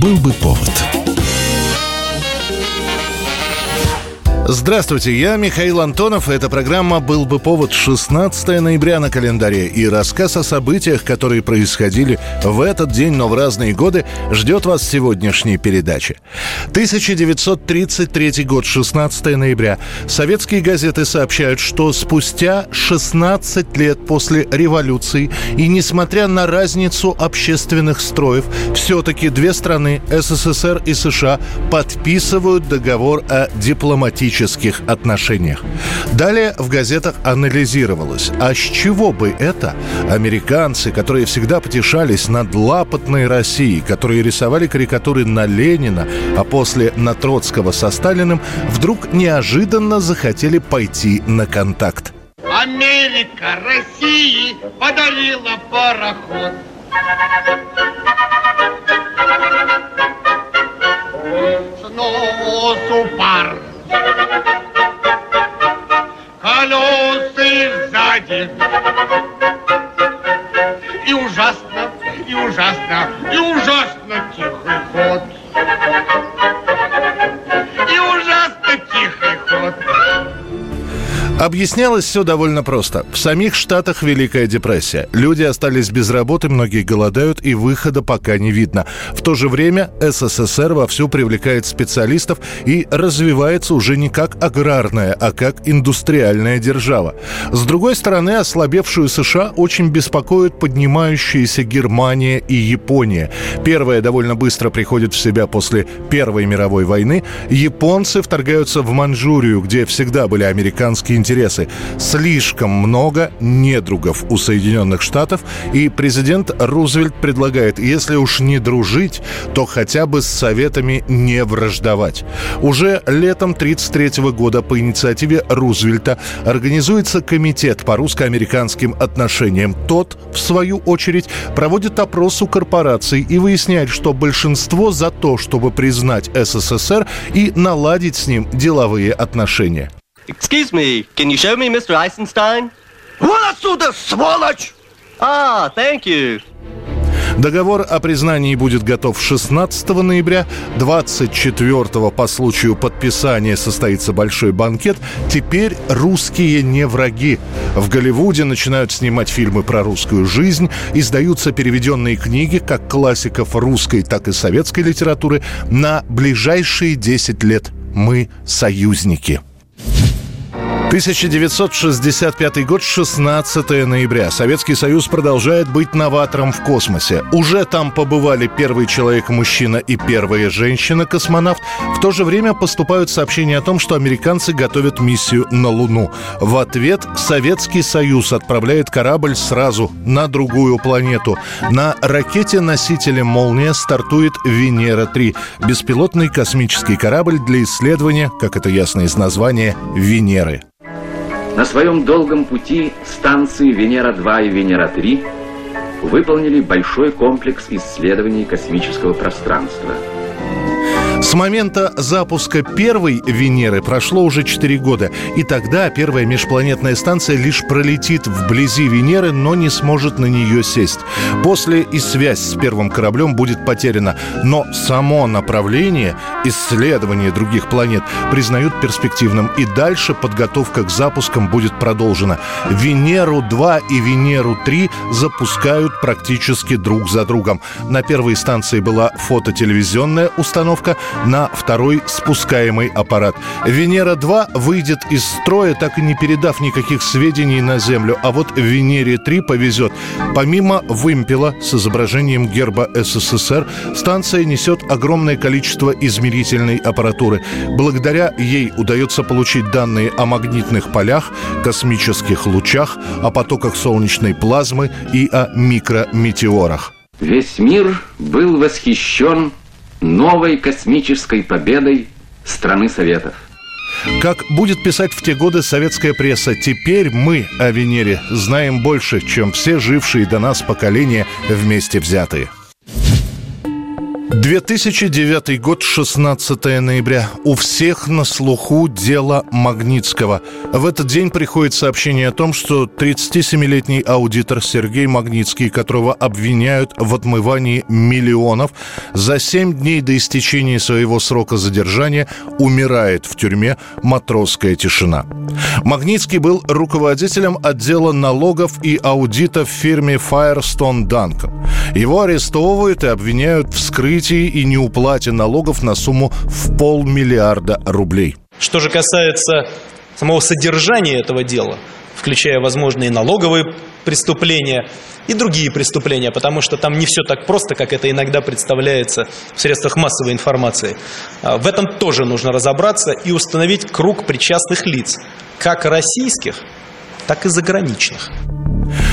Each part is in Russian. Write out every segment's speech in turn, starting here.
Был бы повод. Здравствуйте, я Михаил Антонов. Эта программа «Был бы повод» 16 ноября на календаре. И рассказ о событиях, которые происходили в этот день, но в разные годы, ждет вас в сегодняшней передаче. 1933 год, 16 ноября. Советские газеты сообщают, что спустя 16 лет после революции и несмотря на разницу общественных строев, все-таки две страны, СССР и США, подписывают договор о дипломатическом дипломатических отношениях. Далее в газетах анализировалось, а с чего бы это американцы, которые всегда потешались над лапотной Россией, которые рисовали карикатуры на Ленина, а после на Троцкого со Сталиным, вдруг неожиданно захотели пойти на контакт. Америка России подарила пароход. Сносу пар Объяснялось все довольно просто. В самих Штатах Великая депрессия. Люди остались без работы, многие голодают, и выхода пока не видно. В то же время СССР вовсю привлекает специалистов и развивается уже не как аграрная, а как индустриальная держава. С другой стороны, ослабевшую США очень беспокоят поднимающиеся Германия и Япония. Первая довольно быстро приходит в себя после Первой мировой войны. Японцы вторгаются в Манчжурию, где всегда были американские интересы интересы. Слишком много недругов у Соединенных Штатов, и президент Рузвельт предлагает, если уж не дружить, то хотя бы с советами не враждовать. Уже летом 1933 года по инициативе Рузвельта организуется комитет по русско-американским отношениям. Тот, в свою очередь, проводит опрос у корпораций и выясняет, что большинство за то, чтобы признать СССР и наладить с ним деловые отношения. Excuse me, can you show me Mr. Eisenstein? Вон отсюда, сволочь! Ah, thank you. Договор о признании будет готов 16 ноября. 24 по случаю подписания состоится большой банкет. Теперь русские не враги. В Голливуде начинают снимать фильмы про русскую жизнь. Издаются переведенные книги как классиков русской, так и советской литературы на ближайшие 10 лет. Мы союзники. 1965 год, 16 ноября. Советский Союз продолжает быть новатором в космосе. Уже там побывали первый человек-мужчина и первая женщина-космонавт. В то же время поступают сообщения о том, что американцы готовят миссию на Луну. В ответ Советский Союз отправляет корабль сразу на другую планету. На ракете-носителе «Молния» стартует «Венера-3» – беспилотный космический корабль для исследования, как это ясно из названия, Венеры. На своем долгом пути станции Венера-2 и Венера-3 выполнили большой комплекс исследований космического пространства – с момента запуска первой Венеры прошло уже 4 года. И тогда первая межпланетная станция лишь пролетит вблизи Венеры, но не сможет на нее сесть. После и связь с первым кораблем будет потеряна. Но само направление исследования других планет признают перспективным. И дальше подготовка к запускам будет продолжена. Венеру-2 и Венеру-3 запускают практически друг за другом. На первой станции была фототелевизионная установка, на второй спускаемый аппарат. Венера-2 выйдет из строя, так и не передав никаких сведений на Землю, а вот Венере-3 повезет. Помимо вымпела с изображением герба СССР, станция несет огромное количество измерительной аппаратуры. Благодаря ей удается получить данные о магнитных полях, космических лучах, о потоках солнечной плазмы и о микрометеорах. Весь мир был восхищен новой космической победой страны Советов. Как будет писать в те годы советская пресса, теперь мы о Венере знаем больше, чем все жившие до нас поколения вместе взятые. 2009 год, 16 ноября. У всех на слуху дело Магнитского. В этот день приходит сообщение о том, что 37-летний аудитор Сергей Магнитский, которого обвиняют в отмывании миллионов, за 7 дней до истечения своего срока задержания умирает в тюрьме «Матросская тишина». Магнитский был руководителем отдела налогов и аудита в фирме Firestone Duncan. Его арестовывают и обвиняют в скрытии и неуплате налогов на сумму в полмиллиарда рублей. Что же касается самого содержания этого дела, включая возможные налоговые преступления и другие преступления, потому что там не все так просто, как это иногда представляется в средствах массовой информации. А, в этом тоже нужно разобраться и установить круг причастных лиц, как российских, так и заграничных.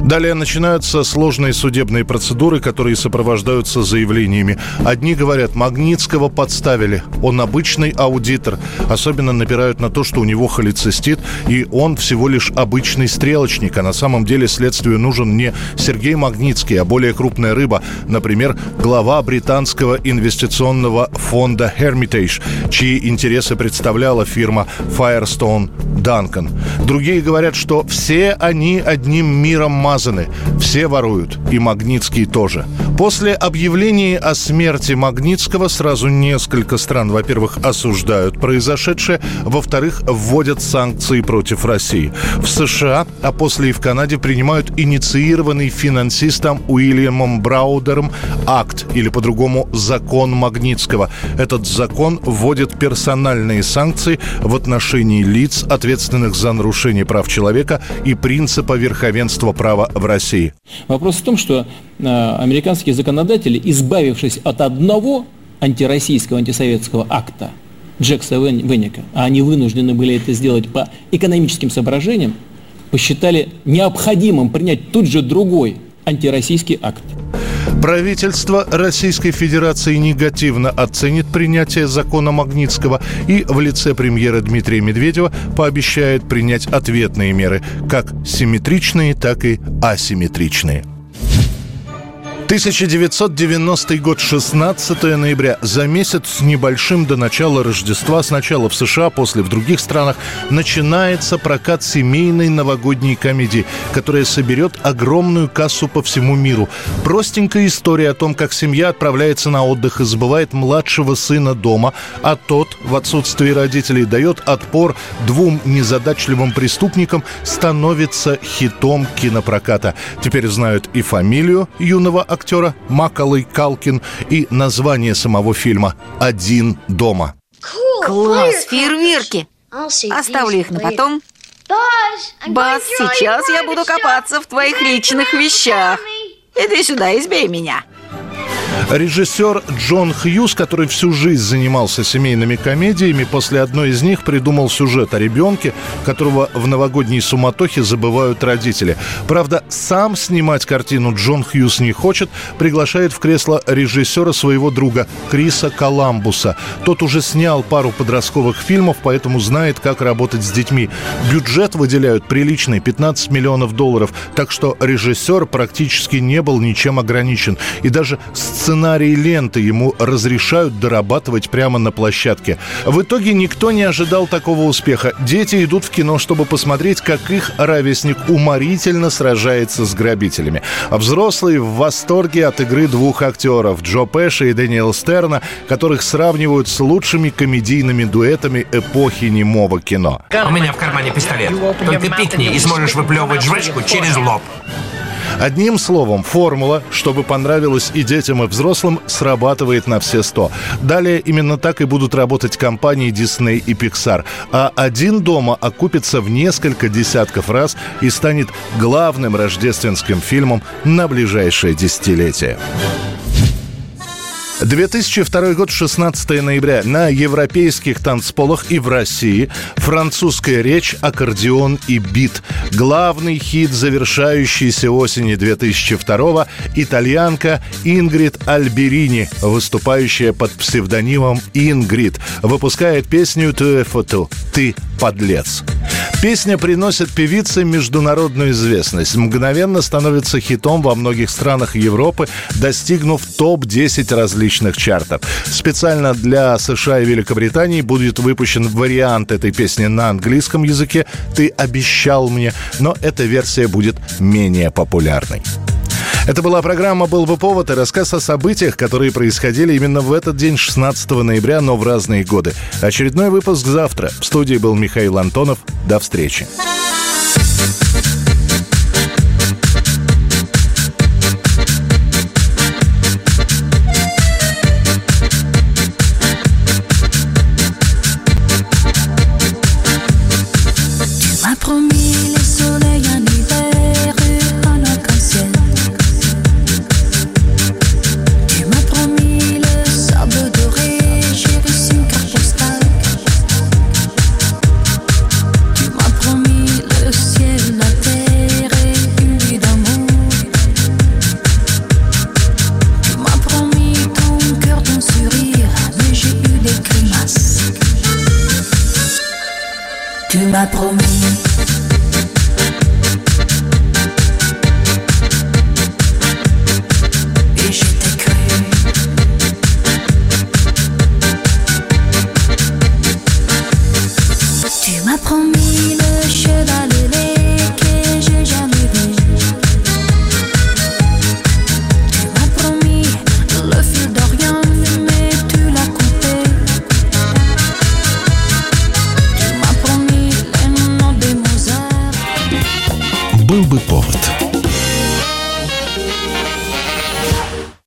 Далее начинаются сложные судебные процедуры, которые сопровождаются заявлениями. Одни говорят, Магнитского подставили, он обычный аудитор. Особенно напирают на то, что у него холецистит, и он всего лишь обычный стрелочник, а на самом деле следствию нужен не Сергей Магнитский, а более крупная рыба, например, глава британского инвестиционного фонда Hermitage, чьи интересы представляла фирма Firestone Duncan. Другие говорят, что все они одним миром замазаны. Все воруют. И Магнитский тоже. После объявления о смерти Магнитского сразу несколько стран, во-первых, осуждают произошедшее, во-вторых, вводят санкции против России. В США, а после и в Канаде принимают инициированный финансистом Уильямом Браудером акт, или по-другому закон Магнитского. Этот закон вводит персональные санкции в отношении лиц, ответственных за нарушение прав человека и принципа верховенства права права в России? Вопрос в том, что э, американские законодатели, избавившись от одного антироссийского, антисоветского акта, Джекса Венника, а они вынуждены были это сделать по экономическим соображениям, посчитали необходимым принять тут же другой антироссийский акт. Правительство Российской Федерации негативно оценит принятие закона Магнитского и в лице премьера Дмитрия Медведева пообещает принять ответные меры, как симметричные, так и асимметричные. 1990 год, 16 ноября. За месяц с небольшим до начала Рождества, сначала в США, после в других странах, начинается прокат семейной новогодней комедии, которая соберет огромную кассу по всему миру. Простенькая история о том, как семья отправляется на отдых и забывает младшего сына дома, а тот, в отсутствии родителей, дает отпор двум незадачливым преступникам, становится хитом кинопроката. Теперь знают и фамилию юного актера, актера Макалой Калкин и название самого фильма «Один дома». Класс, фейерверки! Оставлю их на потом. Бас, сейчас я буду копаться в твоих личных вещах. Иди сюда, избей меня. Режиссер Джон Хьюз, который всю жизнь занимался семейными комедиями, после одной из них придумал сюжет о ребенке, которого в новогодней суматохе забывают родители. Правда, сам снимать картину Джон Хьюз не хочет, приглашает в кресло режиссера своего друга Криса Коламбуса. Тот уже снял пару подростковых фильмов, поэтому знает, как работать с детьми. Бюджет выделяют приличный, 15 миллионов долларов, так что режиссер практически не был ничем ограничен. И даже сценарий сценарий ленты ему разрешают дорабатывать прямо на площадке. В итоге никто не ожидал такого успеха. Дети идут в кино, чтобы посмотреть, как их ровесник уморительно сражается с грабителями. А взрослые в восторге от игры двух актеров Джо Пэша и Дэниел Стерна, которых сравнивают с лучшими комедийными дуэтами эпохи немого кино. У меня в кармане пистолет. Только пикни и сможешь выплевывать жвачку через лоб. Одним словом, формула, чтобы понравилось и детям, и взрослым, срабатывает на все сто. Далее именно так и будут работать компании Disney и Pixar. А «Один дома» окупится в несколько десятков раз и станет главным рождественским фильмом на ближайшее десятилетие. 2002 год, 16 ноября. На европейских танцполах и в России французская речь, аккордеон и бит. Главный хит завершающейся осени 2002 итальянка Ингрид Альберини, выступающая под псевдонимом Ингрид, выпускает песню «Туэ фото» «Ты подлец». Песня приносит певице международную известность. Мгновенно становится хитом во многих странах Европы, достигнув топ-10 различных чартов. Специально для США и Великобритании будет выпущен вариант этой песни на английском языке «Ты обещал мне», но эта версия будет менее популярной. Это была программа «Был бы повод» и рассказ о событиях, которые происходили именно в этот день, 16 ноября, но в разные годы. Очередной выпуск завтра. В студии был Михаил Антонов. До встречи. m'a promis.